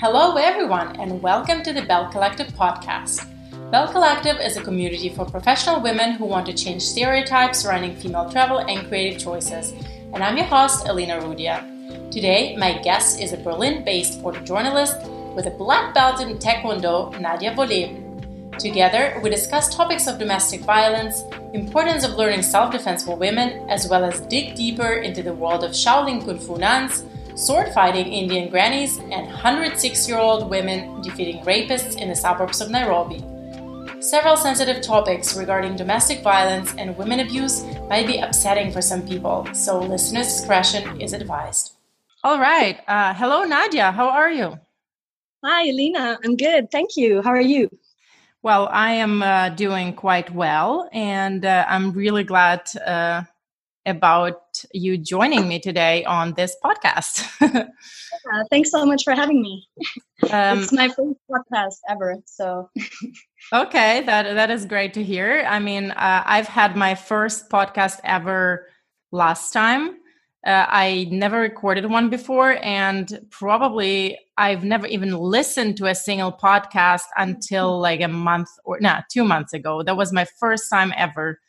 Hello, everyone, and welcome to the Bell Collective podcast. Bell Collective is a community for professional women who want to change stereotypes surrounding female travel and creative choices. And I'm your host, Elena Rudia. Today, my guest is a Berlin based photojournalist with a black belt in Taekwondo, Nadia Wohlleben. Together, we discuss topics of domestic violence, importance of learning self defense for women, as well as dig deeper into the world of Shaolin Kung Fu nuns sword fighting Indian grannies, and 106 year old women defeating rapists in the suburbs of Nairobi. Several sensitive topics regarding domestic violence and women abuse might be upsetting for some people, so listener discretion is advised. All right. Uh, hello, Nadia. How are you? Hi, Elena. I'm good. Thank you. How are you? Well, I am uh, doing quite well, and uh, I'm really glad uh, about you joining me today on this podcast. yeah, thanks so much for having me. Um, it's my first podcast ever, so. okay, that that is great to hear. I mean, uh, I've had my first podcast ever last time. Uh, I never recorded one before, and probably I've never even listened to a single podcast until like a month or no, two months ago. That was my first time ever.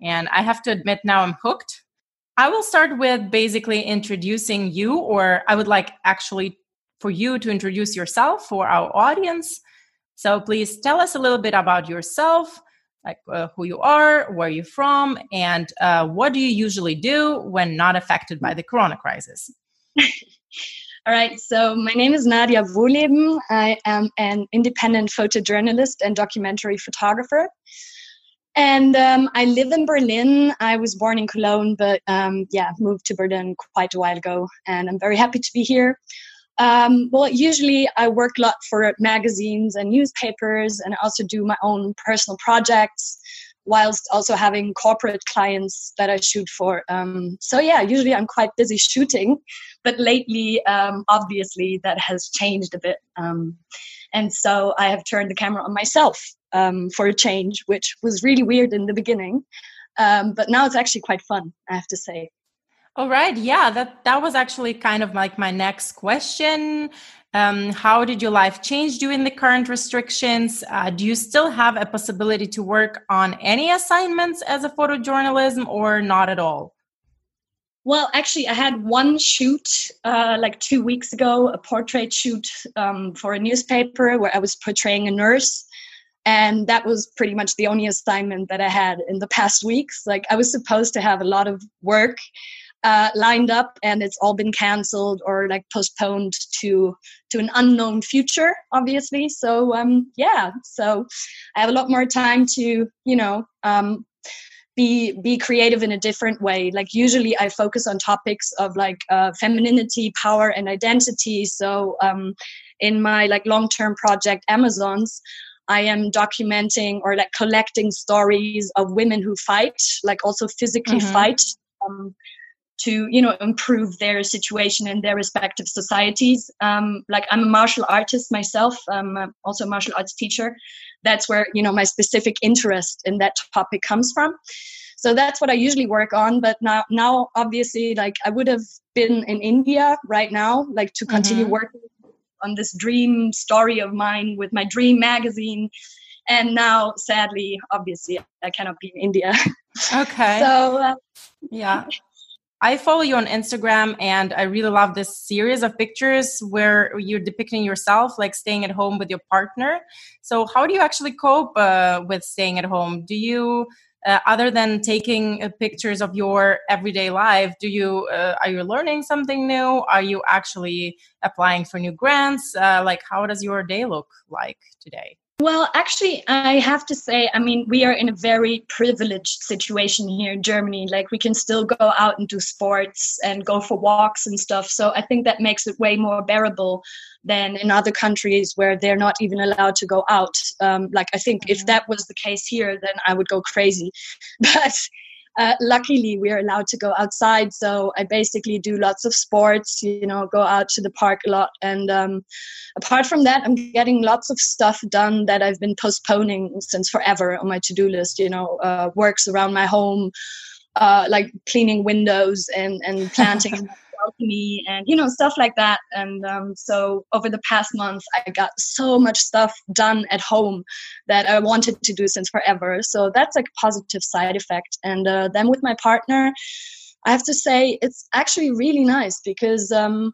And I have to admit now I'm hooked. I will start with basically introducing you, or I would like actually for you to introduce yourself for our audience. So please tell us a little bit about yourself, like uh, who you are, where you're from, and uh, what do you usually do when not affected by the corona crisis? All right, so my name is Nadia Wohlleben. I am an independent photojournalist and documentary photographer. And um, I live in Berlin. I was born in Cologne, but um, yeah, moved to Berlin quite a while ago. And I'm very happy to be here. Um, well, usually I work a lot for magazines and newspapers, and I also do my own personal projects whilst also having corporate clients that I shoot for. Um, so yeah, usually I'm quite busy shooting, but lately, um, obviously, that has changed a bit. And so I have turned the camera on myself um, for a change, which was really weird in the beginning. Um, but now it's actually quite fun, I have to say. All right, yeah, that that was actually kind of like my next question. Um, how did your life change during the current restrictions? Uh, do you still have a possibility to work on any assignments as a photojournalism, or not at all? Well, actually, I had one shoot uh, like two weeks ago, a portrait shoot um, for a newspaper where I was portraying a nurse. And that was pretty much the only assignment that i had in the past weeks. Like i was supposed to have a lot of work uh, lined up and it's all been canceled or like postponed to to an unknown future obviously. So um yeah so i have a lot more time to you know um be be creative in a different way like usually i focus on topics of like uh, femininity power and identity so um in my like long term project amazons I am documenting or like collecting stories of women who fight, like also physically mm-hmm. fight um, to you know improve their situation in their respective societies. Um, like I'm a martial artist myself, I'm also a martial arts teacher. That's where you know my specific interest in that topic comes from. So that's what I usually work on. But now, now obviously, like I would have been in India right now, like to continue mm-hmm. working on this dream story of mine with my dream magazine and now sadly obviously i cannot be in india okay so uh, yeah I follow you on Instagram and I really love this series of pictures where you're depicting yourself like staying at home with your partner. So, how do you actually cope uh, with staying at home? Do you uh, other than taking uh, pictures of your everyday life do you uh, are you learning something new are you actually applying for new grants uh, like how does your day look like today well, actually, I have to say, I mean, we are in a very privileged situation here in Germany. Like, we can still go out and do sports and go for walks and stuff. So, I think that makes it way more bearable than in other countries where they're not even allowed to go out. Um, like, I think if mm-hmm. that was the case here, then I would go crazy. But uh, luckily we're allowed to go outside so i basically do lots of sports you know go out to the park a lot. And um, apart from that i'm getting lots of stuff done that i've been postponing since forever on my to-do list you know uh, works around my home uh, like cleaning windows and and planting balcony and you know stuff like that. And um, so over the past month i got so much stuff done at home that i wanted to do since forever. So that's like a positive side effect. And uh, then with my partner i have to say it's actually really nice because um,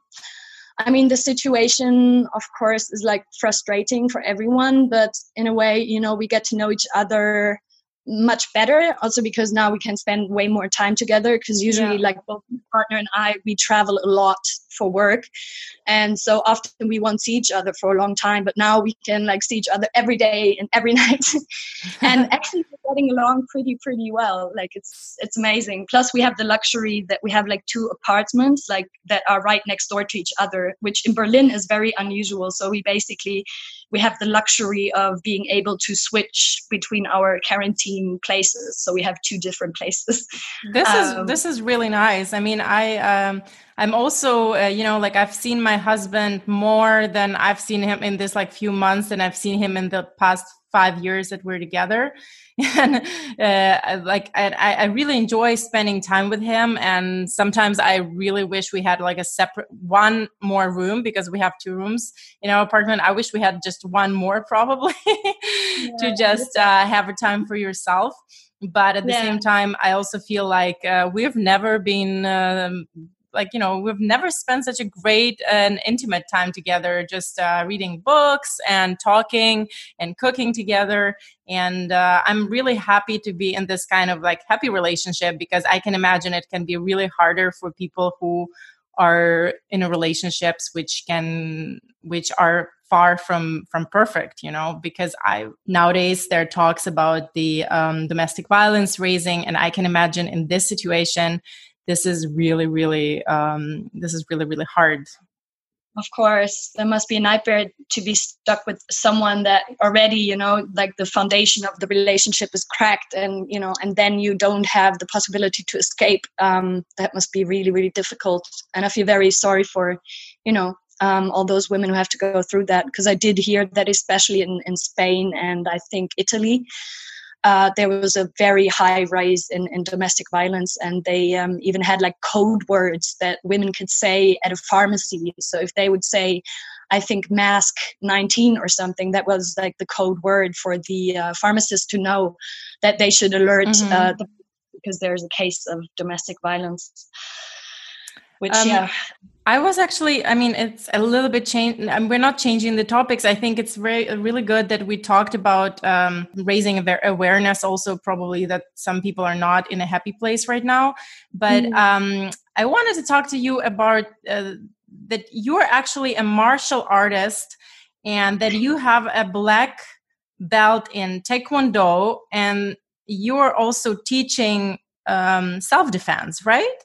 I mean, the situation, of course, is like frustrating for everyone, but in a way, you know, we get to know each other much better also because now we can spend way more time together because usually yeah. like both my partner and i we travel a lot for work. And so often we won't see each other for a long time but now we can like see each other every day and every night. And actually we're getting along pretty pretty well. Like it's it's amazing. Plus we have the luxury that we have like two apartments like that are right next door to each other which in berlin is very unusual. So we basically we have the luxury of being able to switch between our quarantine places. So we have two different places. This um, is this is really nice. I mean i um i'm also uh, you know like i've seen my husband more than i've seen him in this like few months and i've seen him in the past five years that we're together and uh, like I, I really enjoy spending time with him and sometimes i really wish we had like a separate one more room because we have two rooms in our apartment i wish we had just one more probably yeah. to just uh, have a time for yourself but at the yeah. same time i also feel like uh, we've never been um, like you know we've never spent such a great and intimate time together just uh, reading books and talking and cooking together. And uh, i'm really happy to be in this kind of like happy relationship because i can imagine it can be really harder for people who are in relationships which can which are far from from perfect you know because i nowadays there are talks about the um, domestic violence raising. And i can imagine in this situation this is really really um, this is really really hard. Of course there must be a nightmare to be stuck with someone that already you know like the foundation of the relationship is cracked and you know and then you don't have the possibility to escape. Um, that must be really really difficult. And i feel very sorry for you know um, all those women who have to go through that because i did hear that especially in, in spain and i think italy uh, there was a very high rise in, in domestic violence, and they um, even had like code words that women could say at a pharmacy. So if they would say, I think mask 19 or something, that was like the code word for the uh, pharmacist to know that they should alert mm-hmm. uh, the, because there's a case of domestic violence. Which, um, yeah. I was actually, I mean, it's a little bit change. We're not changing the topics. I think it's very, really good that we talked about um, raising their awareness. Also, probably that some people are not in a happy place right now. But mm. um, I wanted to talk to you about uh, that you're actually a martial artist and that you have a black belt in Taekwondo and you're also teaching um, self defense, right?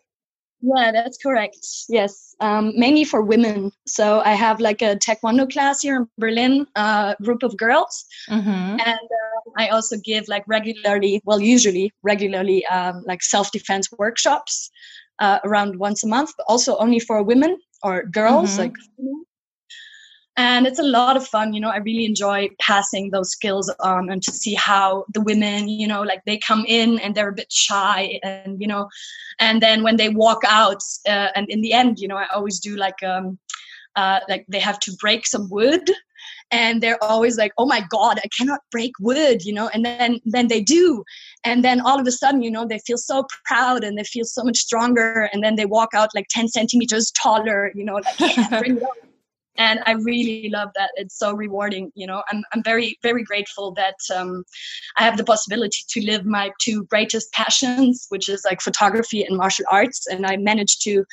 Yeah, that's correct. Yes, um, mainly for women. So I have like a taekwondo class here in Berlin, a uh, group of girls, mm-hmm. and uh, I also give like regularly, well, usually regularly, um, like self defense workshops uh, around once a month, but also only for women or girls, mm-hmm. like and it's a lot of fun you know i really enjoy passing those skills on and to see how the women you know like they come in and they're a bit shy and you know and then when they walk out uh, and in the end you know i always do like um uh, like they have to break some wood and they're always like oh my god i cannot break wood you know and then then they do. And then all of a sudden you know they feel so proud and they feel so much stronger and then they walk out like 10 centimeters taller you know like yeah, bring it on and i really love that. It's so rewarding you know. I'm, I'm very very grateful that um, i have the possibility to live my two greatest passions which is like photography and martial arts. And i managed to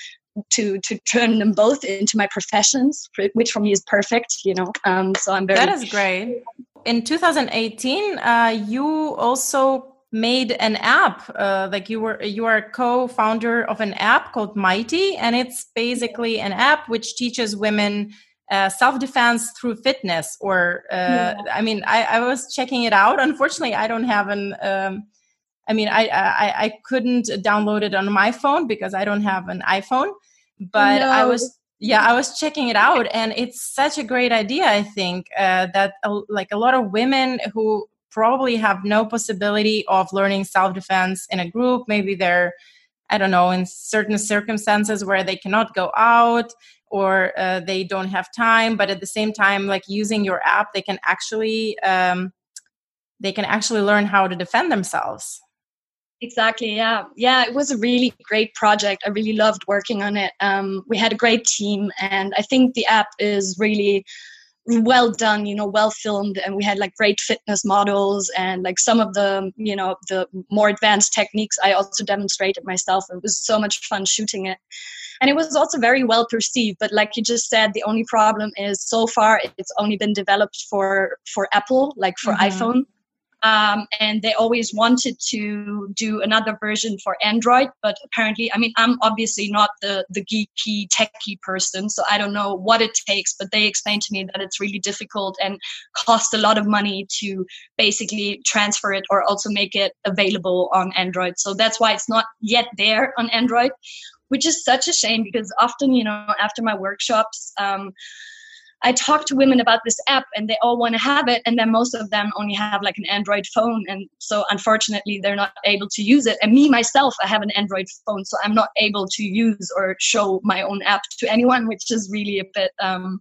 to to turn them both into my professions which for me is perfect you know. Um, so i'm very that is great. In 2018 uh, you also made an app uh, like you were you are co-founder of an app called mighty. And it's basically an app which teaches women uh, self-defense through fitness or uh, yeah. i mean I, I, was checking it out unfortunately i don't have an um, i mean I, I, I couldn't download it on my phone because i don't have an iphone but no. i was yeah i was checking it out and it's such a great idea i think uh, that like a lot of women who probably have no possibility of learning self-defense in a group maybe they're I don't know, in certain circumstances where they cannot go out or uh, they don't have time, but at the same time, like using your app, they can actually um, they can actually learn how to defend themselves. Exactly. Yeah. Yeah. It was a really great project. I really loved working on it. Um, we had a great team, and I think the app is really well done you know well filmed and we had like great fitness models and like some of the you know the more advanced techniques i also demonstrated myself. It was so much fun shooting it. And it was also very well perceived but like you just said the only problem is so far it's only been developed for for apple like for mm-hmm. iphone um, and they always wanted to do another version for Android, but apparently, I mean, I'm obviously not the the geeky techie person, so I don't know what it takes. But they explained to me that it's really difficult and cost a lot of money to basically transfer it or also make it available on Android. So that's why it's not yet there on Android, which is such a shame because often, you know, after my workshops. Um, I talk to women about this app and they all want to have it. And then most of them only have like an Android phone. And so unfortunately, they're not able to use it. And me, myself, I have an Android phone. So I'm not able to use or show my own app to anyone, which is really a bit um,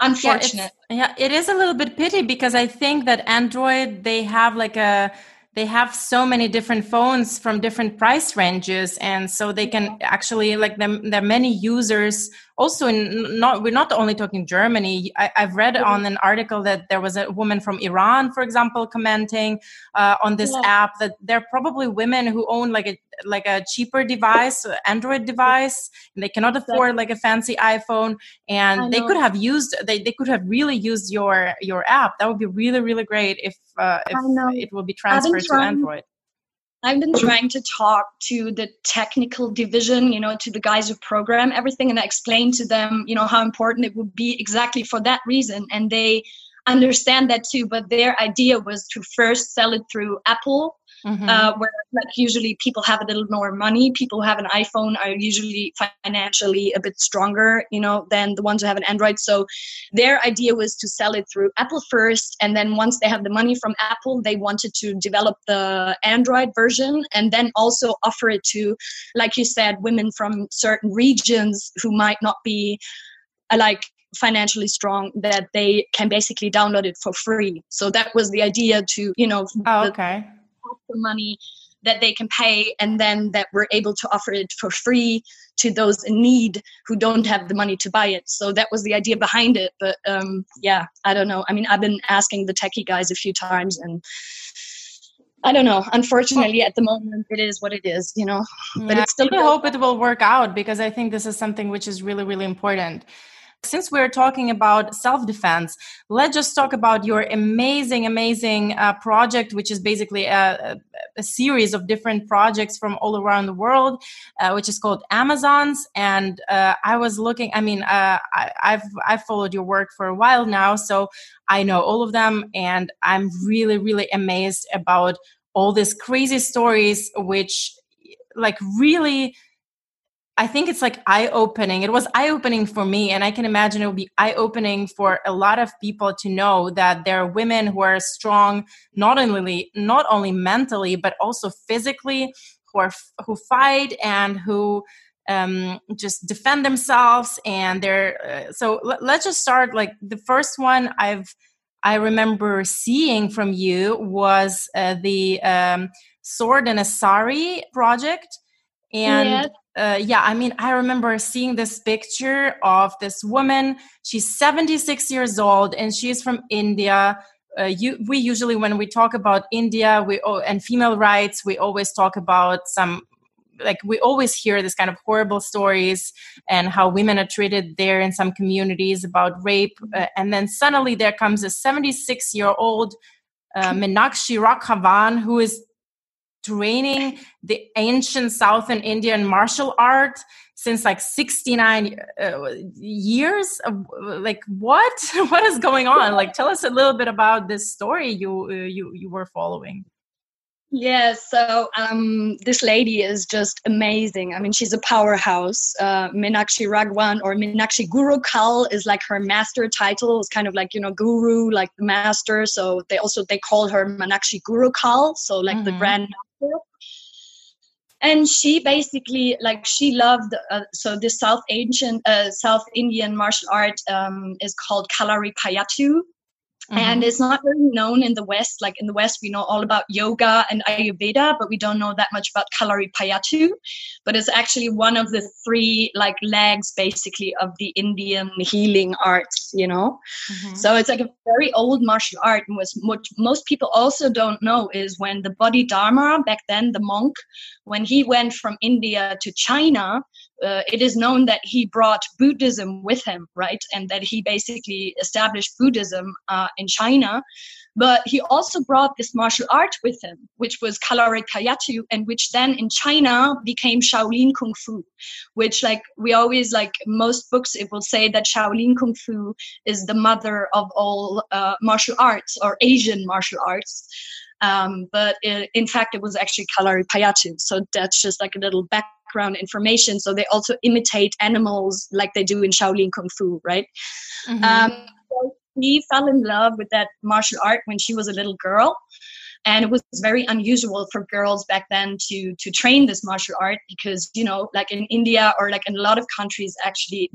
unfortunate. Yeah, yeah, it is a little bit pity because I think that Android, they have like a, they have so many different phones from different price ranges and so they can actually like them there are many users also in not we're not only talking germany. I, have read mm-hmm. on an article that there was a woman from iran for example commenting uh, on this yeah. app that there are probably women who own like a like a cheaper device android device and they cannot afford like a fancy iphone and they could have used they, they could have really used your your app. That would be really really great if uh, if it will be transferred to android I've been trying to talk to the technical division, you know, to the guys who program everything, and I explain to them, you know, how important it would be exactly for that reason. And they understand that too. But their idea was to first sell it through Apple Mm-hmm. Uh, where like usually people have a little more money. People who have an iPhone are usually financially a bit stronger, you know, than the ones who have an Android. So their idea was to sell it through Apple first, and then once they have the money from Apple, they wanted to develop the Android version and then also offer it to, like you said, women from certain regions who might not be uh, like financially strong that they can basically download it for free so that was the idea to you know oh, okay the money that they can pay and then that we're able to offer it for free to those in need who don't have the money to buy it so that was the idea behind it but um, yeah i don't know i mean i've been asking the techie guys a few times and I don't know. Unfortunately, at the moment, it is what it is, you know. But yeah, it's still. I hope it will work out because I think this is something which is really, really important. Since we're talking about self defense, let's just talk about your amazing, amazing uh, project, which is basically a, a, series of different projects from all around the world, uh, which is called Amazons. And uh, I was looking, I mean, uh, I, I've, I've followed your work for a while now, so I know all of them, and I'm really, really amazed about all these crazy stories, which like really I think it's like eye opening. It was eye opening for me, and I can imagine it will be eye opening for a lot of people to know that there are women who are strong, not only not only mentally but also physically, who are who fight and who um, just defend themselves. And they're uh, so. Let, let's just start. Like the first one I've I remember seeing from you was uh, the um, Sword and a Sari project and yes. Uh, yeah i mean i remember seeing this picture of this woman. She's 76 years old and she's from india. Uh, you, we usually when we talk about india we oh, and female rights we always talk about some like we always hear this kind of horrible stories and how women are treated there in some communities about rape. Uh, and then suddenly there comes a 76 year old uh, Meenakshi Raghavan, who is training the ancient southern indian martial art since like 69 uh, years like what what is going on like tell us a little bit about this story you uh, you you were following yeah, so um, this lady is just amazing. I mean, she's a powerhouse. Uh, Meenakshi Raghavan or Meenakshi Gurukkal is like her master title. It's kind of like you know guru, like the master. So they also they call her Meenakshi Gurukkal, so like mm-hmm. the grand and she basically like she loved uh, so this south ancient uh, south indian martial art um, is called kalaripayattu Mm-hmm. And it's not very known in the West. Like in the West, we know all about yoga and Ayurveda, but we don't know that much about Kalaripayattu. But it's actually one of the three like legs, basically, of the Indian healing arts. You know, mm-hmm. so it's like a very old martial art. And what most people also don't know is when the Bodhidharma back then, the monk, when he went from India to China, uh, it is known that he brought Buddhism with him, right? And that he basically established Buddhism uh, in China. But he also brought this martial art with him, which was Kalare Kayatu, and which then in China became Shaolin Kung Fu, which like we always like most books, it will say that Shaolin Kung Fu is the mother of all uh, martial arts or Asian martial arts. Um, but it, in fact, it was actually Kalaripayattu. So that's just like a little background information. So they also imitate animals like they do in Shaolin Kung Fu, right? Mm-hmm. Um, so she fell in love with that martial art when she was a little girl and it was very unusual for girls back then to to train this martial art because you know like in india or like in a lot of countries actually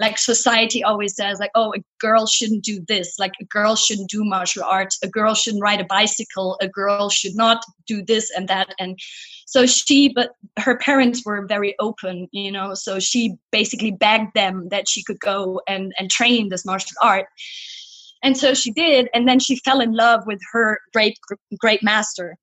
like society always says like oh a girl shouldn't do this. Like a girl shouldn't do martial arts. A girl shouldn't ride a bicycle. A girl should not do this and that. And so she but her parents were very open you know so she basically begged them that she could go and and train this martial art and so she did and then she fell in love with her great great master.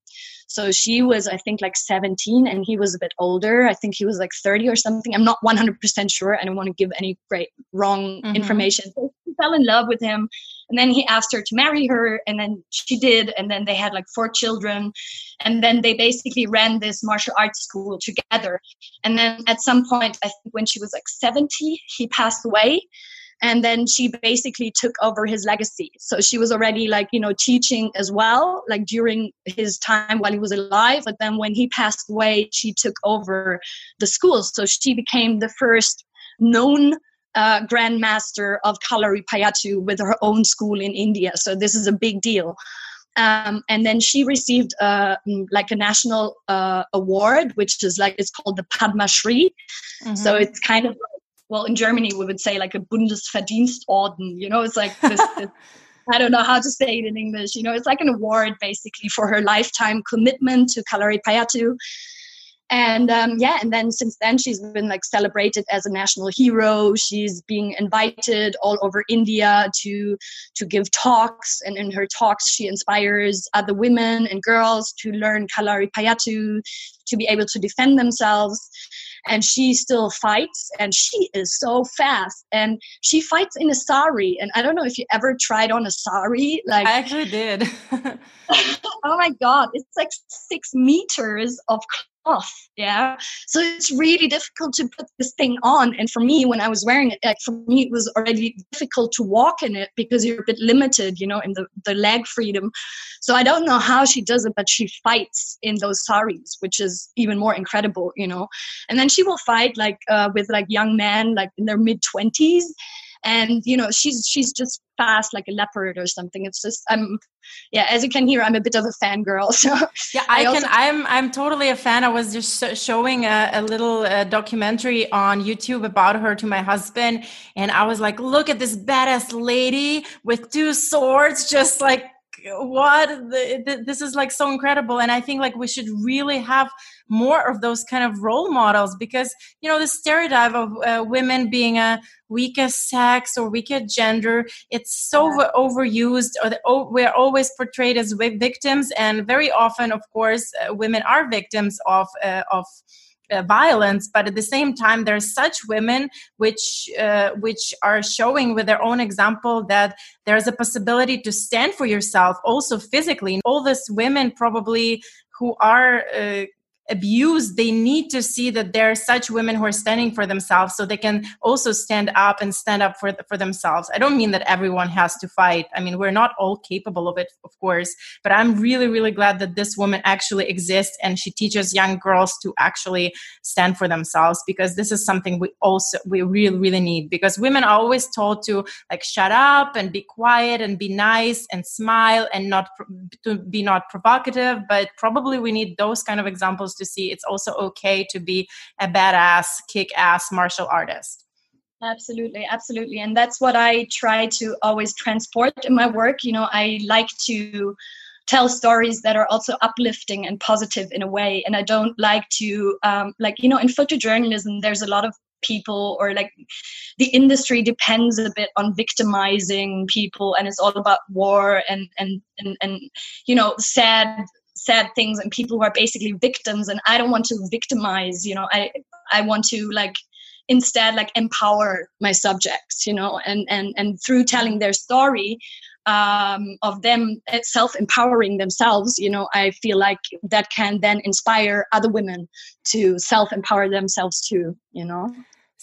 So she was i think like 17 and he was a bit older. I think he was like 30 or something. I'm not 100% sure. I don't want to give any great wrong mm-hmm. information. So she fell in love with him and then he asked her to marry her and then she did and then they had like four children. And then they basically ran this martial arts school together. And then at some point i think when she was like 70 he passed away and then she basically took over his legacy so she was already like you know teaching as well like during his time while he was alive but then when he passed away she took over the schools so she became the first known uh, grandmaster of Kalaripayattu with her own school in India. So this is a big deal. Um, and then she received uh, like a national uh, award, which is like it's called the Padma Shri. Mm-hmm. So it's kind of well, in Germany we would say like a Bundesverdienstorden. You know, it's like this, this I don't know how to say it in English. You know, it's like an award basically for her lifetime commitment to Kalaripayattu. And um, yeah, and then since then she's been like celebrated as a national hero. She's being invited all over India to to give talks, and in her talks she inspires other women and girls to learn Kalaripayattu, to be able to defend themselves and she still fights and she is so fast and she fights in a sari and i don't know if you ever tried on a sari like i actually did. Oh my god it's like six meters of off yeah? So it's really difficult to put this thing on. And for me when i was wearing it like for me it was already difficult to walk in it because you're a bit limited you know in the, the leg freedom. So i don't know how she does it but she fights in those saris which is even more incredible you know? And then she will fight like uh, with like young men like in their mid 20s and you know she's she's just fast like a leopard or something. It's just i'm yeah as you can hear i'm a bit of a fangirl so yeah i, I can i'm i'm totally a fan. I was just showing a, a little uh, documentary on youtube about her to my husband and i was like look at this badass lady with two swords just like what the, the, this is like so incredible and i think like we should really have more of those kind of role models because you know the stereotype of uh, women being a weaker sex or weaker gender it's so yeah. overused or the, oh, we're always portrayed as victims and very often of course uh, women are victims of uh, of uh, violence but at the same time there's such women which uh, which are showing with their own example that there's a possibility to stand for yourself also physically. All these women probably who are uh, abused they need to see that there are such women who are standing for themselves so they can also stand up and stand up for, for themselves. I don't mean that everyone has to fight. I mean we're not all capable of it of course but i'm really really glad that this woman actually exists and she teaches young girls to actually stand for themselves because this is something we also we really really need because women are always told to like shut up and be quiet and be nice and smile and not to be not provocative but probably we need those kind of examples supposed to see it's also okay to be a badass kick-ass martial artist. Absolutely absolutely and that's what i try to always transport in my work you know i like to tell stories that are also uplifting and positive in a way and i don't like to um, like you know in photojournalism there's a lot of people or like the industry depends a bit on victimizing people and it's all about war and and and, and you know sad sad things and people who are basically victims and i don't want to victimize you know i i want to like instead like empower my subjects you know and and and through telling their story um, of them self empowering themselves, you know, I feel like that can then inspire other women to self empower themselves too, you know.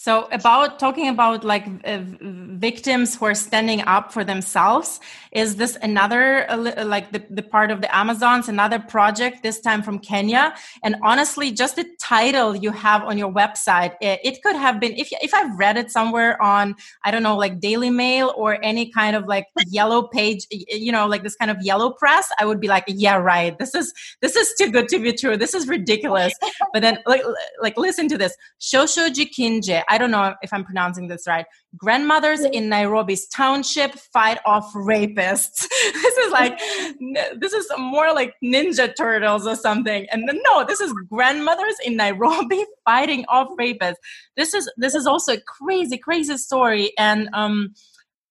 So about talking about like uh, victims who are standing up for themselves, is this another uh, like the, the part of the Amazons, another project this time from Kenya? And honestly, just the title you have on your website, it, it could have been if if I've read it somewhere on I don't know like Daily Mail or any kind of like yellow page, you know, like this kind of yellow press, I would be like, yeah, right. This is this is too good to be true. This is ridiculous. But then like like listen to this, Shosho Jikinge I don't know if I'm pronouncing this right. Grandmothers in Nairobi's township fight off rapists. this is like, this is more like Ninja Turtles or something. And no, this is grandmothers in Nairobi fighting off rapists. This is this is also a crazy, crazy story. And um,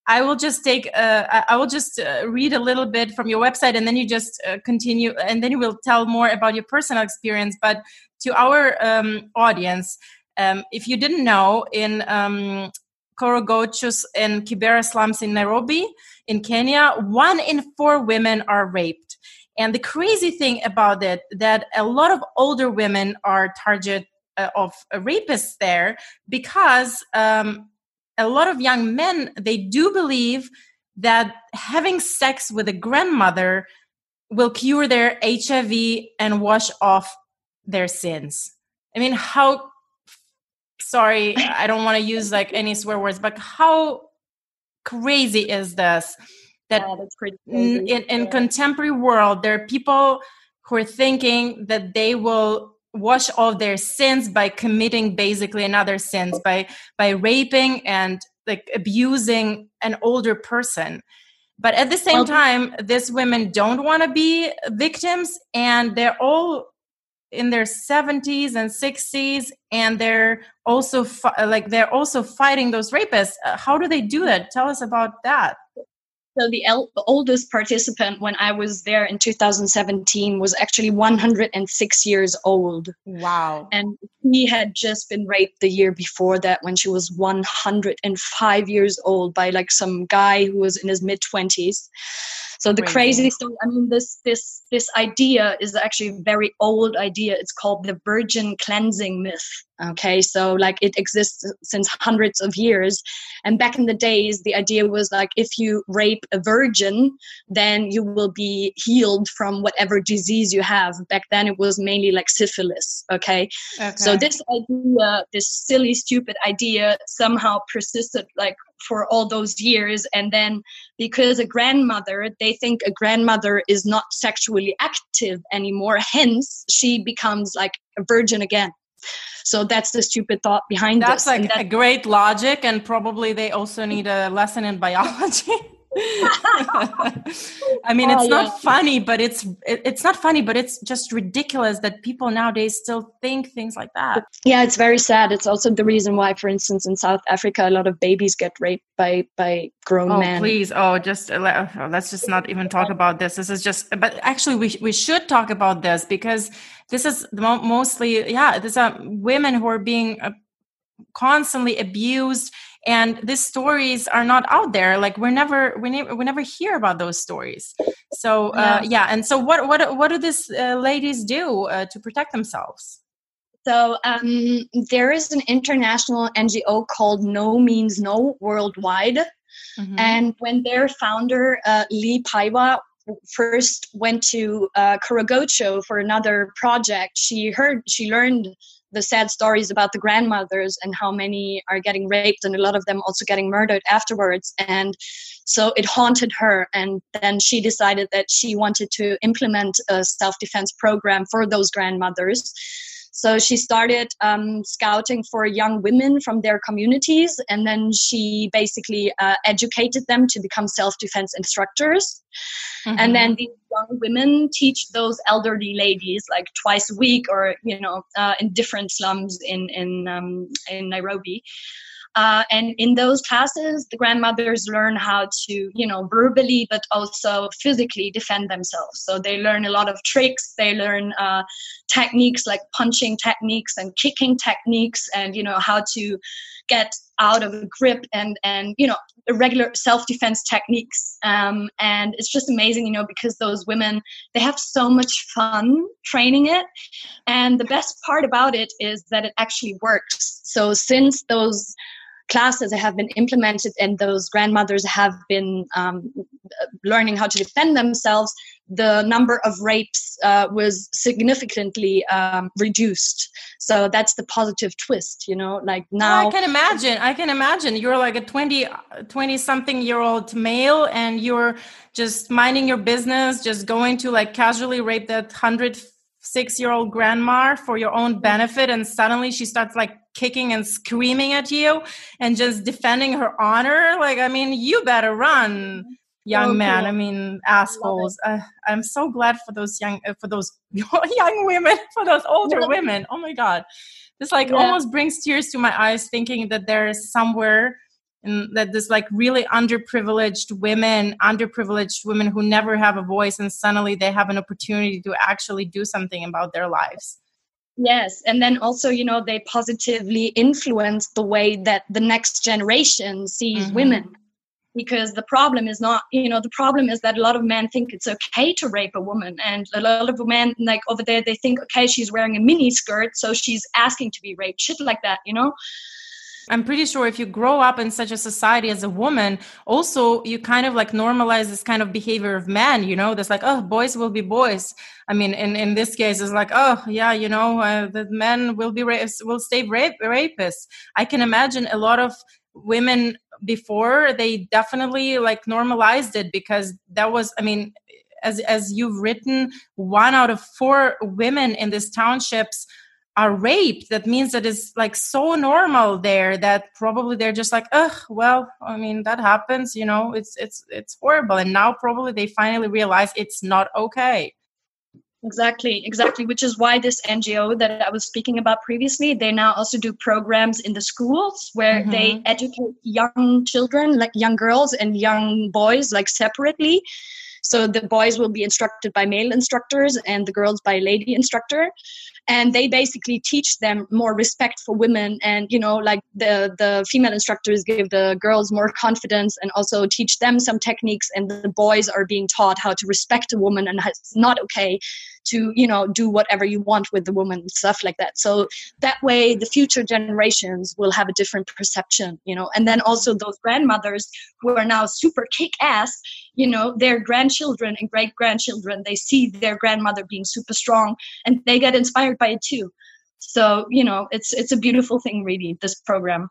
I will just take, uh, I will just uh, read a little bit from your website and then you just uh, continue and then you will tell more about your personal experience. But to our um, audience, um, if you didn't know, in um, Korogocho's and Kibera slums in Nairobi, in Kenya, one in four women are raped. And the crazy thing about it that a lot of older women are target uh, of rapists there because um, a lot of young men they do believe that having sex with a grandmother will cure their HIV and wash off their sins. I mean, how sorry, I don't want to use like any swear words, but how crazy is this? That yeah, in, in yeah. contemporary world, there are people who are thinking that they will wash all their sins by committing basically another sins by by raping and like abusing an older person but at the same time these women don't want to be victims and they're all in their 70s and 60s and they're also like they're also fighting those rapists. Uh, how do they do that? Tell us about that. So the, el- the oldest participant when i was there in 2017 was actually 106 years old. Wow. And he had just been raped the year before that when she was 105 years old by like some guy who was in his mid 20s so the crazy story, I mean, this this this idea is actually a very old idea. It's called the virgin cleansing myth. Okay, so like it exists since hundreds of years, and back in the days, the idea was like if you rape a virgin, then you will be healed from whatever disease you have. Back then, it was mainly like syphilis. Okay, okay. so this idea, this silly, stupid idea, somehow persisted like for all those years and then because a grandmother they think a grandmother is not sexually active anymore hence she becomes like a virgin again so that's the stupid thought behind that. that's this. like that, a great logic and probably they also need a lesson in biology I mean, it's oh, not yeah. funny, but it's it, it's not funny, but it's just ridiculous that people nowadays still think things like that. Yeah, it's very sad. It's also the reason why, for instance, in South Africa, a lot of babies get raped by by grown oh, men. Please, oh, just uh, oh, let's just not even talk about this. This is just, but actually, we we should talk about this because this is mostly, yeah, these are women who are being uh, constantly abused and these stories are not out there. Like we're never we, ne- we never hear about those stories. So uh, yeah. and so what what what do these uh, ladies do uh, to protect themselves? So um, there is an international ngo called no means no worldwide. Mm-hmm. and when their founder uh, lee Paiva first went to uh, for another project, she heard, she learned the sad stories about the grandmothers and how many are getting raped and a lot of them also getting murdered afterwards. And so it haunted her. And then she decided that she wanted to implement a self-defense program for those grandmothers so she started um, scouting for young women from their communities, and then she basically uh, educated them to become self defense instructors. Mm-hmm. And then these young women teach those elderly ladies like twice a week, or you know, uh, in different slums in in um, in Nairobi. Uh, and in those classes, the grandmothers learn how to, you know, verbally but also physically defend themselves. So they learn a lot of tricks. They learn uh, techniques like punching techniques and kicking techniques, and you know how to get out of a grip and and you know regular self-defense techniques um, and it's just amazing you know because those women they have so much fun training it and the best part about it is that it actually works so since those classes have been implemented and those grandmothers have been um, learning how to defend themselves, the number of rapes uh, was significantly um, reduced. So that's the positive twist, you know, like now. I can imagine. I can imagine. You're like a 20, 20 something year old male and you're just minding your business, just going to like casually rape that hundred six year old grandma for your own benefit and suddenly she starts like kicking and screaming at you and just defending her honor? Like i mean you better run young man. i mean assholes. uh, i'm so glad for those young uh, for those young women for those older women. Oh my god. This like yeah. almost brings tears to my eyes thinking that there is somewhere and that there's like really underprivileged women underprivileged women who never have a voice and suddenly they have an opportunity to actually do something about their lives yes and then also you know they positively influence the way that the next generation sees mm-hmm. women because the problem is not you know the problem is that a lot of men think it's okay to rape a woman and a lot of men like over there they think okay she's wearing a mini skirt so she's asking to be raped shit like that you know I'm pretty sure if you grow up in such a society as a woman, also you kind of like normalize this kind of behavior of men, you know, that's like, oh, boys will be boys. I mean, in, in this case, it's like, oh, yeah, you know, uh, the men will be, will stay rape, rapists. I can imagine a lot of women before they definitely like normalized it because that was, I mean, as, as you've written, one out of four women in these townships are raped that means that it's like so normal there that probably they're just like ugh well i mean that happens you know it's it's it's horrible. And now probably they finally realize it's not okay. Exactly exactly which is why this ngo that i was speaking about previously they now also do programs in the schools where mm-hmm. they educate young children like young girls and young boys like separately so the boys will be instructed by male instructors and the girls by lady instructor. And they basically teach them more respect for women and you know like the the female instructors give the girls more confidence and also teach them some techniques and the boys are being taught how to respect a woman and it's not okay to you know do whatever you want with the woman stuff like that. So that way the future generations will have a different perception you know. And then also those grandmothers who are now super kick ass you know their grandchildren and great grandchildren they see their grandmother being super strong and they get inspired by it too. So you know it's it's a beautiful thing really this program.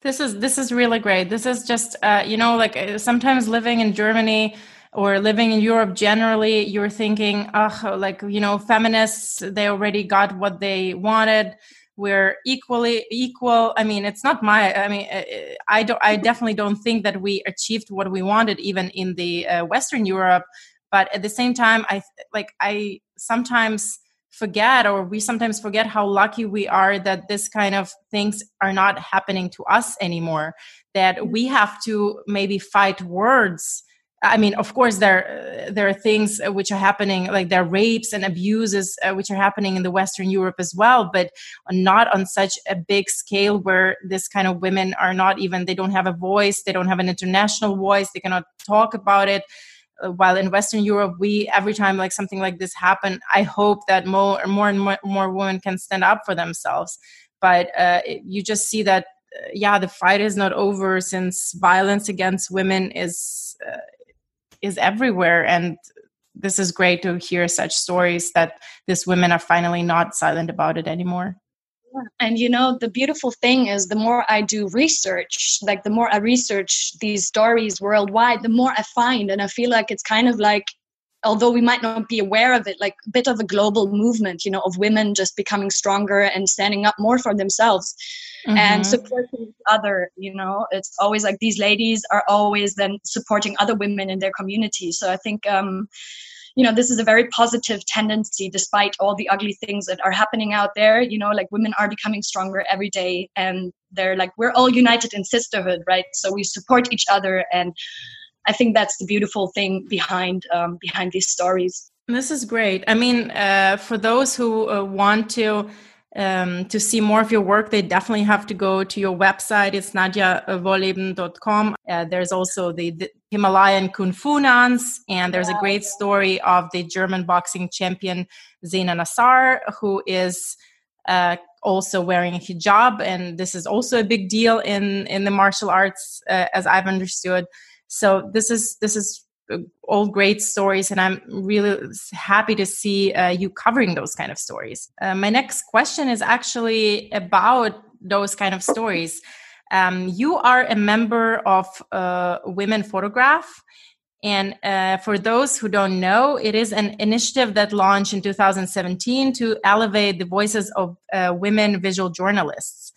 This is this is really great. This is just uh, you know like uh, sometimes living in germany or living in Europe generally, you're thinking, oh, like, you know, feminists, they already got what they wanted. We're equally equal. I mean, it's not my, I mean, uh, I don't, I definitely don't think that we achieved what we wanted even in the uh, Western Europe. But at the same time, I like, I sometimes forget or we sometimes forget how lucky we are that this kind of things are not happening to us anymore that we have to maybe fight words I mean, of course, there there are things which are happening, like there are rapes and abuses uh, which are happening in the Western Europe as well, but not on such a big scale where this kind of women are not even they don't have a voice, they don't have an international voice, they cannot talk about it. Uh, while in Western Europe, we every time like something like this happen, I hope that more more and more, more women can stand up for themselves. But uh, you just see that uh, yeah, the fight is not over since violence against women is uh, is everywhere. And this is great to hear such stories that these women are finally not silent about it anymore. And you know the beautiful thing is the more i do research like the more i research these stories worldwide the more i find and i feel like it's kind of like although we might not be aware of it like a bit of a global movement you know of women just becoming stronger and standing up more for themselves mm-hmm. and supporting each other you know? It's always like these ladies are always then supporting other women in their community. So i think um you know this is a very positive tendency despite all the ugly things that are happening out there. You know like women are becoming stronger every day and they're like we're all united in sisterhood right? So we support each other and i think that's the beautiful thing behind um, behind these stories this is great i mean uh, for those who uh, want to um, to see more of your work, they definitely have to go to your website. It's nadiawohlleben.com. Uh, there's also the, the, Himalayan Kung Fu nuns, and there's a great story of the German boxing champion Zeina Nassar, who is uh, also wearing a hijab, and this is also a big deal in in the martial arts, uh, as I've understood. So this is this is all great stories and i'm really happy to see uh, you covering those kind of stories. Uh, my next question is actually about those kind of stories. Um, you are a member of uh, women photograph and uh, for those who don't know it is an initiative that launched in 2017 to elevate the voices of uh, women visual journalists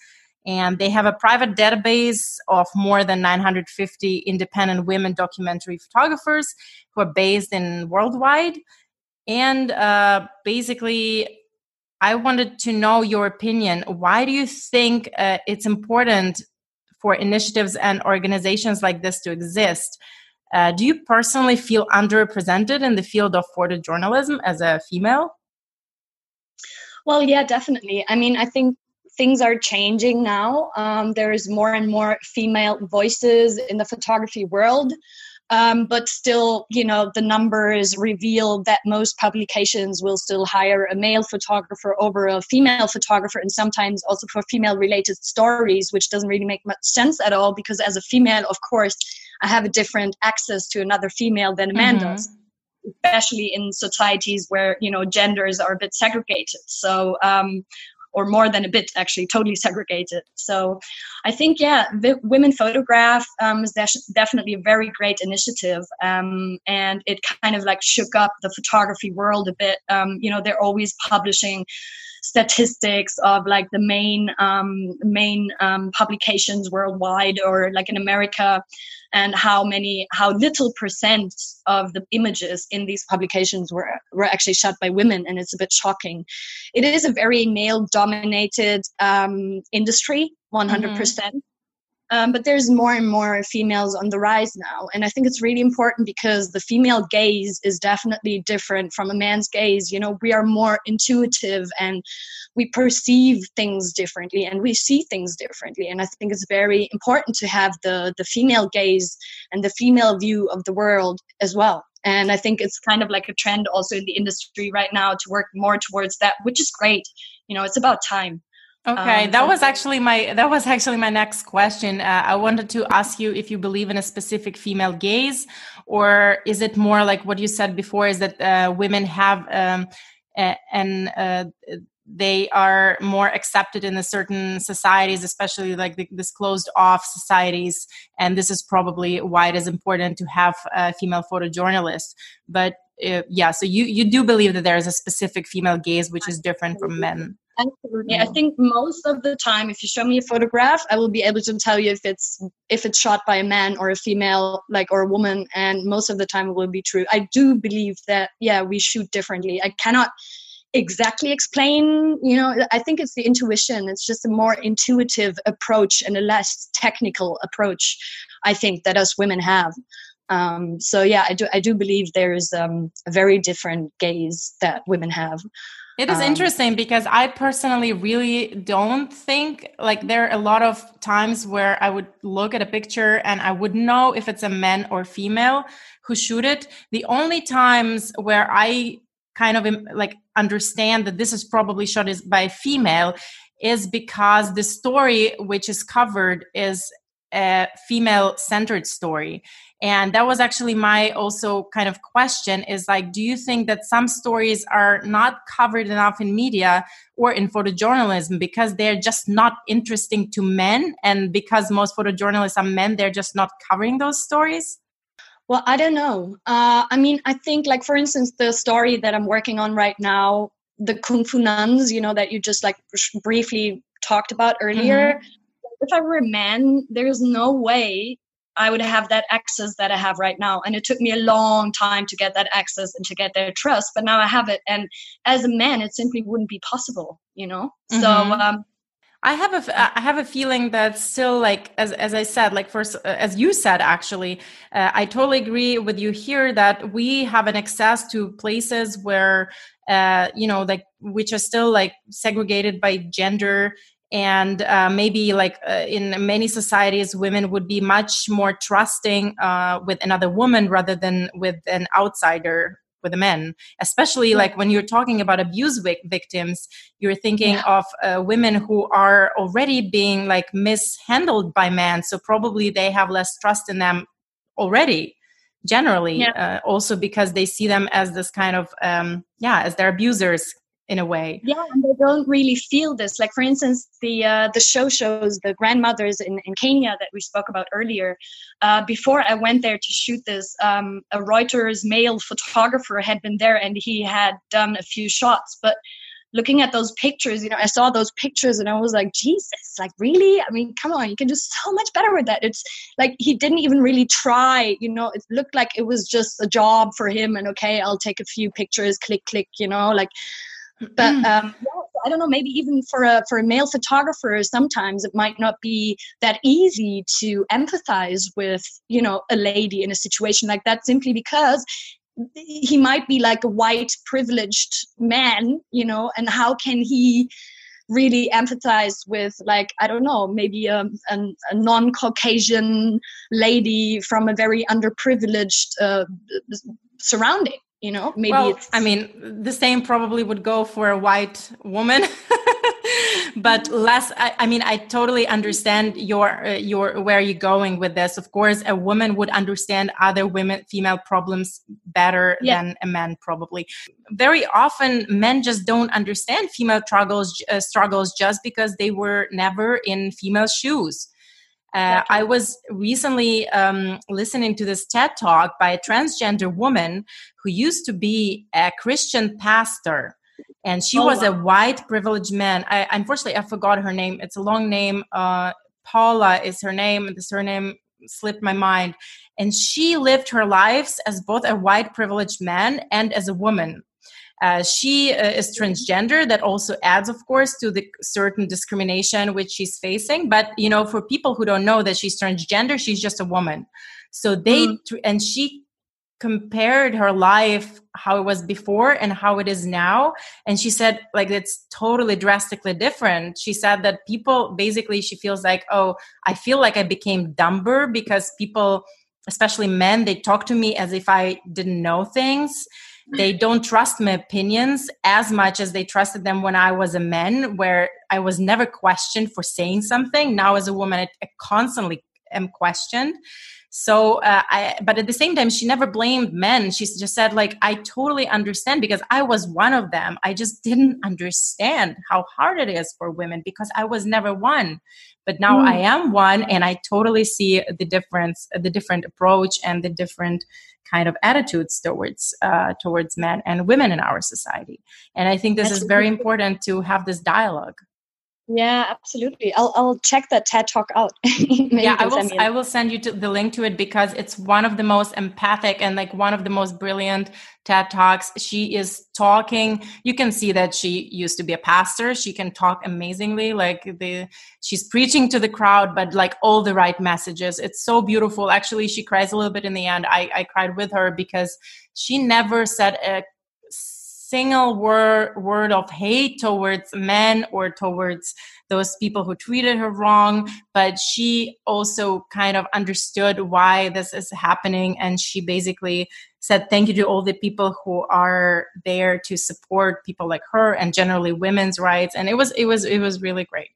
and they have a private database of more than 950 independent women documentary photographers who are based in worldwide. And uh, basically i wanted to know your opinion. Why do you think uh, it's important for initiatives and organizations like this to exist? Uh, do you personally feel underrepresented in the field of photojournalism as a female? Well yeah definitely. I mean i think things are changing now. Um, there's more and more female voices in the photography world. Um, but still, you know, the numbers reveal that most publications will still hire a male photographer over a female photographer, and sometimes also for female related stories, which doesn't really make much sense at all because as a female, of course, I have a different access to another female than a man mm-hmm. does especially in societies where you know genders are a bit segregated so um, or more than a bit actually totally segregated so i think yeah the women photograph um, is definitely a very great initiative um, and it kind of like shook up the photography world a bit. Um, you know they're always publishing statistics of like the main um, main um, publications worldwide or like in america and how many how little percent of the images in these publications were were actually shot by women and it's a bit shocking it is a very male dominated um, industry 100% mm-hmm. Um, but there's more and more females on the rise now. And I think it's really important because the female gaze is definitely different from a man's gaze. You know, we are more intuitive and we perceive things differently and we see things differently. And I think it's very important to have the, the female gaze and the female view of the world as well. And I think it's kind of like a trend also in the industry right now to work more towards that, which is great. You know, it's about time. Okay, um, that was actually my that was actually my next question. Uh, I wanted to ask you if you believe in a specific female gaze, or is it more like what you said before? Is that uh, women have um, and uh, they are more accepted in the certain societies, especially like the, this closed off societies, and this is probably why it is important to have a female photojournalist. But uh, yeah, so you you do believe that there is a specific female gaze which is different from men. Absolutely. I think most of the time if you show me a photograph, I will be able to tell you if it's if it's shot by a man or a female, like or a woman, and most of the time it will be true. I do believe that yeah, we shoot differently. I cannot exactly explain, you know, I think it's the intuition. It's just a more intuitive approach and a less technical approach, I think, that us women have. Um, so yeah, I do I do believe there is um, a very different gaze that women have. It is um, interesting because I personally really don't think like there are a lot of times where I would look at a picture and I would know if it's a man or female who shoot it. The only times where I kind of like understand that this is probably shot is by a female is because the story which is covered is a female centered story and that was actually my also kind of question is like do you think that some stories are not covered enough in media or in photojournalism because they're just not interesting to men? And because most photojournalists are men they're just not covering those stories? Well i don't know. Uh, i mean i think like for instance the story that i'm working on right now the kung fu nuns you know that you just like briefly talked about earlier. Mm-hmm. if i were a man there's no way I would have that access that I have right now. And it took me a long time to get that access and to get their trust, but now I have it. And as a man, it simply wouldn't be possible, you know? Mm-hmm. So, um, I have a I have a feeling that still like as as I said like first as you said actually uh, I totally agree with you here that we have an access to places where uh, you know like which are still like segregated by gender and uh, maybe like uh, in many societies women would be much more trusting uh, with another woman rather than with an outsider with a man especially yeah. like when you're talking about abuse victims you're thinking yeah. of uh, women who are already being like mishandled by men so probably they have less trust in them already generally yeah. Uh, also because they see them as this kind of um, yeah as their abusers in a way. Yeah and they don't really feel this. Like for instance the uh, the show shows the grandmothers in, in kenya that we spoke about earlier. Uh, before i went there to shoot this um, a reuters male photographer had been there and he had done a few shots. But looking at those pictures you know i saw those pictures and i was like jesus like really? I mean come on you can do so much better with that. It's like he didn't even really try you know? It looked like it was just a job for him and okay i'll take a few pictures click click you know? Like but mm. um, yeah, I don't know. Maybe even for a for a male photographer, sometimes it might not be that easy to empathize with you know a lady in a situation like that, simply because he might be like a white privileged man, you know, and how can he really empathize with like i don't know maybe a, a, a non-caucasian lady from a very underprivileged uh, surrounding you know maybe well, it's i mean the same probably would go for a white woman but less I, I, mean i totally understand your uh, your where you're going with this. Of course a woman would understand other women female problems better yeah. than a man probably. Very often men just don't understand female struggles uh, struggles just because they were never in female shoes uh, I was recently um, listening to this TED talk by a transgender woman who used to be a Christian pastor. And she oh, was wow. a white privileged man. I, unfortunately, I forgot her name. It's a long name. Uh, Paula is her name. The surname slipped my mind. And she lived her lives as both a white privileged man and as a woman. Uh, she uh, is transgender. That also adds, of course, to the certain discrimination which she's facing. But you know, for people who don't know that she's transgender, she's just a woman. So they mm. and she compared her life how it was before and how it is now and she said like it's totally drastically different she said that people basically she feels like oh i feel like i became dumber because people especially men they talk to me as if i didn't know things they don't trust my opinions as much as they trusted them when I was a man, where I was never questioned for saying something. Now, as a woman, I, constantly am questioned. So, uh, I, but at the same time, she never blamed men. She just said, like, I totally understand because I was one of them. I just didn't understand how hard it is for women because I was never one. But now mm. I am one, and I totally see the difference, the different approach, and the different kind of attitudes towards uh, towards men and women in our society. And I think this That's is very important to have this dialogue. Yeah, absolutely. I'll I'll check that TED talk out. yeah, I will. I will send you the link to it because it's one of the most empathic and like one of the most brilliant TED talks. She is talking. You can see that she used to be a pastor. She can talk amazingly. Like the she's preaching to the crowd, but like all the right messages. It's so beautiful. Actually, she cries a little bit in the end. I I cried with her because she never said a single word word of hate towards men or towards those people who treated her wrong but she also kind of understood why this is happening and she basically said thank you to all the people who are there to support people like her and generally women's rights and it was it was it was really great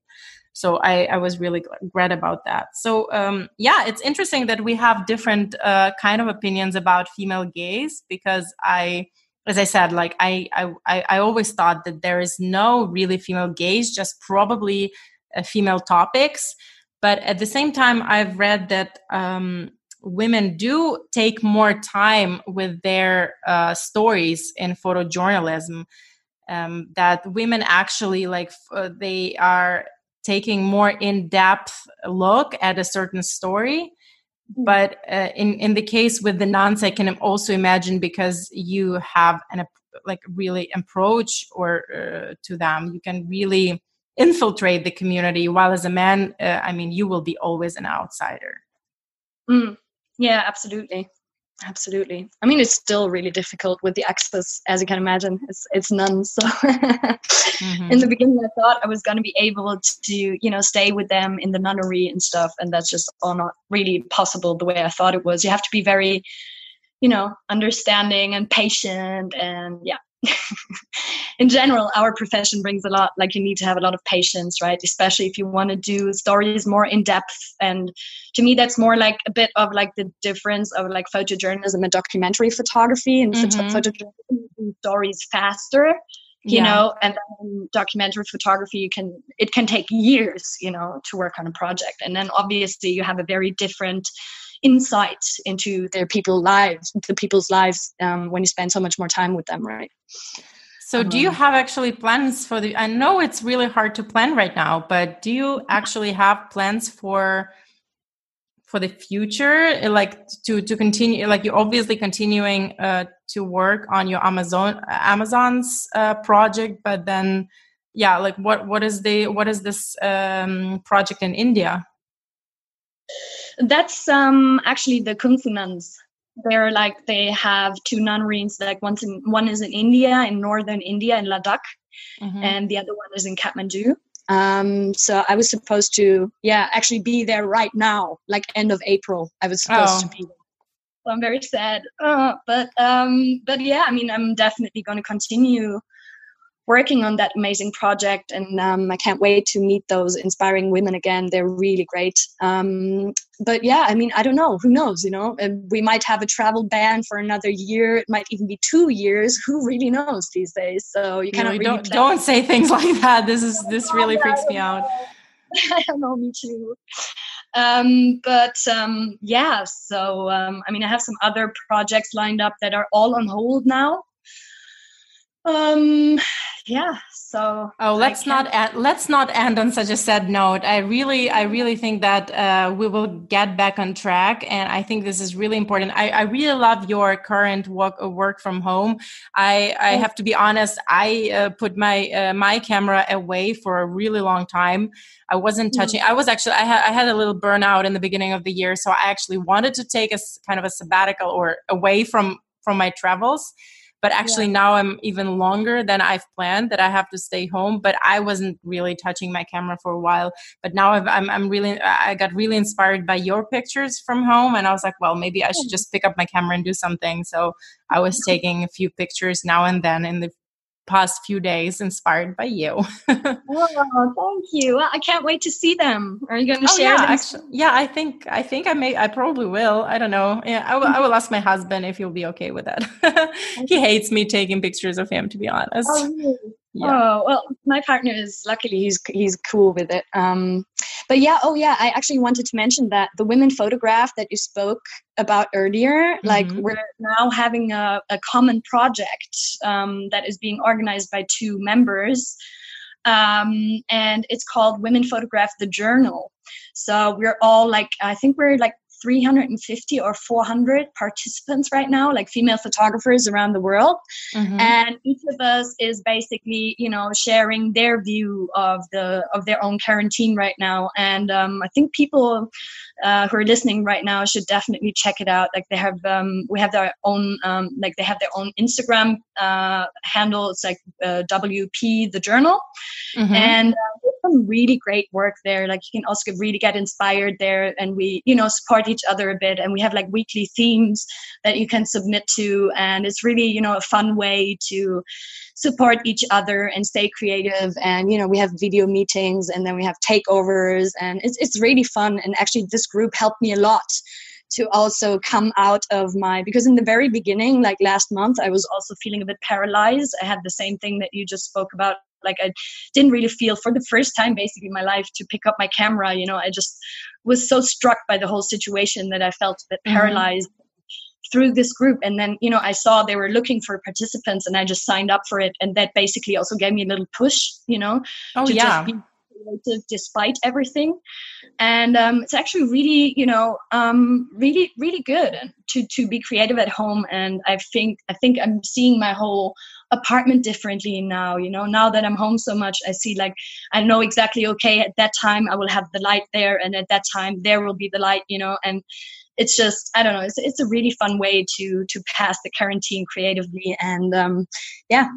so I, I was really glad about that. So um, yeah, it's interesting that we have different uh, kind of opinions about female gaze because I, as I said, like I, I I always thought that there is no really female gaze, just probably uh, female topics. But at the same time, I've read that um, women do take more time with their uh, stories in photojournalism. Um, that women actually like uh, they are taking more in-depth look at a certain story. But uh, in in the case with the nuns i can also imagine because you have an like really approach or uh, to them you can really infiltrate the community while as a man uh, i mean you will be always an outsider. Mm. yeah absolutely absolutely. I mean it's still really difficult with the access as you can imagine. It's it's none so mm-hmm. in the beginning i thought i was going to be able to you know stay with them in the nunnery and stuff and that's just all not really possible the way i thought it was. You have to be very you know understanding and patient and yeah in general, our profession brings a lot. Like you need to have a lot of patience, right? Especially if you want to do stories more in depth. And to me, that's more like a bit of like the difference of like photojournalism and documentary photography. And mm-hmm. photojournalism stories faster, you yeah. know, and then documentary photography you can it can take years, you know, to work on a project. And then obviously you have a very different insight into their people lives the people's lives um, when you spend so much more time with them right? So do you um, have actually plans for the i know it's really hard to plan right now but do you actually have plans for for the future? Like to to continue like you're obviously continuing uh, to work on your amazon amazon's uh, project but then yeah like what what is the what is this um, project in india that's um actually the Kung Fu nuns. They're like they have two nunneries. Like one's in one is in India, in northern India, in Ladakh, mm-hmm. and the other one is in Kathmandu. Um, so I was supposed to, yeah, actually be there right now, like end of April. I was supposed oh. to be there. So I'm very sad, uh, but um, but yeah, I mean, I'm definitely going to continue working on that amazing project and um, i can't wait to meet those inspiring women again. They're really great. Um, but yeah i mean i don't know. Who knows you know? We might have a travel ban for another year. It might even be two years. Who really knows these days? So you cannot really don't, don't say things like that. This is this really freaks me out. I don't know me too. Um, but um, yeah so um, i mean i have some other projects lined up that are all on hold now um yeah so oh let's not end, let's not end on such a sad note. I really i really think that uh, we will get back on track and i think this is really important. I, I really love your current work uh, work from home. I i have to be honest i uh, put my uh, my camera away for a really long time. I wasn't mm-hmm. touching i was actually I had, I had a little burnout in the beginning of the year so i actually wanted to take a kind of a sabbatical or away from from my travels but actually yeah. now i'm even longer than i've planned that i have to stay home but i wasn't really touching my camera for a while. But now i am I'm really i got really inspired by your pictures from home and i was like well maybe i should just pick up my camera and do something. So i was taking a few pictures now and then in the past few days inspired by you. oh, thank you. I can't wait to see them. Are you going to oh, share yeah, them? Actually, yeah, I think I think I may I probably will. I don't know. Yeah, I will, I will ask my husband if he'll be okay with that. he hates me taking pictures of him to be honest. Oh, really? Yeah. oh well my partner is luckily he's he's cool with it um but yeah oh yeah i actually wanted to mention that the women photograph that you spoke about earlier mm-hmm. like we're now having a, a common project um, that is being organized by two members um, and it's called women photograph the journal so we're all like i think we're like 350 or 400 participants right now, like female photographers around the world. Mm-hmm. And each of us is basically, you know, sharing their view of the of their own quarantine right now. And um, I think people uh, who are listening right now should definitely check it out. Like they have, um, we have their own, um, like they have their own Instagram uh, handle. It's like uh, WP the Journal, mm-hmm. and uh, some really great work there. Like you can also really get inspired there, and we, you know, support each other a bit. And we have like weekly themes that you can submit to, and it's really, you know, a fun way to support each other and stay creative. And you know, we have video meetings, and then we have takeovers, and it's it's really fun. And actually, this group helped me a lot to also come out of my because in the very beginning like last month i was also feeling a bit paralyzed i had the same thing that you just spoke about like i didn't really feel for the first time basically in my life to pick up my camera you know i just was so struck by the whole situation that i felt a bit mm-hmm. paralyzed mm-hmm. through this group and then you know i saw they were looking for participants and i just signed up for it and that basically also gave me a little push you know oh yeah creative despite everything and um, it's actually really you know um, really really good to to be creative at home and i think i think i'm seeing my whole apartment differently now you know? Now that i'm home so much i see like i know exactly okay at that time i will have the light there and at that time there will be the light you know? And it's just i don't know it's, it's a really fun way to to pass the quarantine creatively and um yeah.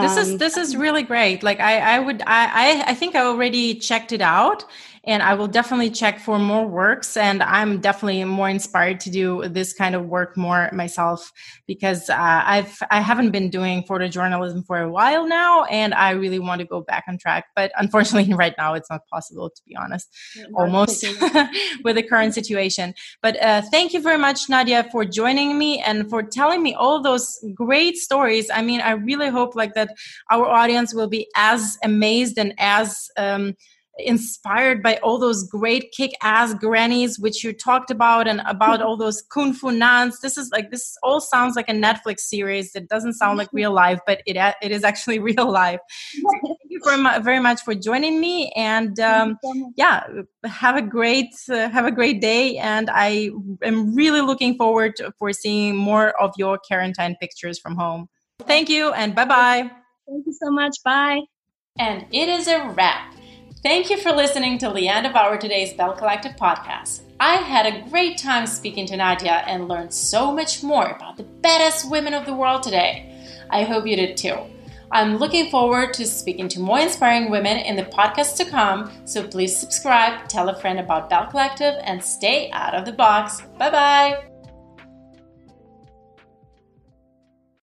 This is um, this is really great. Like i i would i i think i already checked it out and I will definitely check for more works. And I'm definitely more inspired to do this kind of work more myself because uh, I've I haven't been doing photojournalism for a while now, and I really want to go back on track. But unfortunately, right now it's not possible to be honest, almost with the current situation. But uh, thank you very much, Nadia, for joining me and for telling me all those great stories. I mean, I really hope like that our audience will be as amazed and as um, inspired by all those great kick-ass grannies which you talked about and about all those kung fu nuns this is like this all sounds like a netflix series. It doesn't sound like real life but it, it is actually real life. So thank you very much, very much for joining me and um, yeah have a great uh, have a great day and i am really looking forward to, for seeing more of your quarantine pictures from home. Thank you and bye bye thank you so much. Bye. And it is a wrap Thank you for listening to the end of our today's Bell Collective podcast. I had a great time speaking to Nadia and learned so much more about the baddest women of the world today. I hope you did too. I'm looking forward to speaking to more inspiring women in the podcast to come, so please subscribe, tell a friend about Bell Collective, and stay out of the box. Bye bye!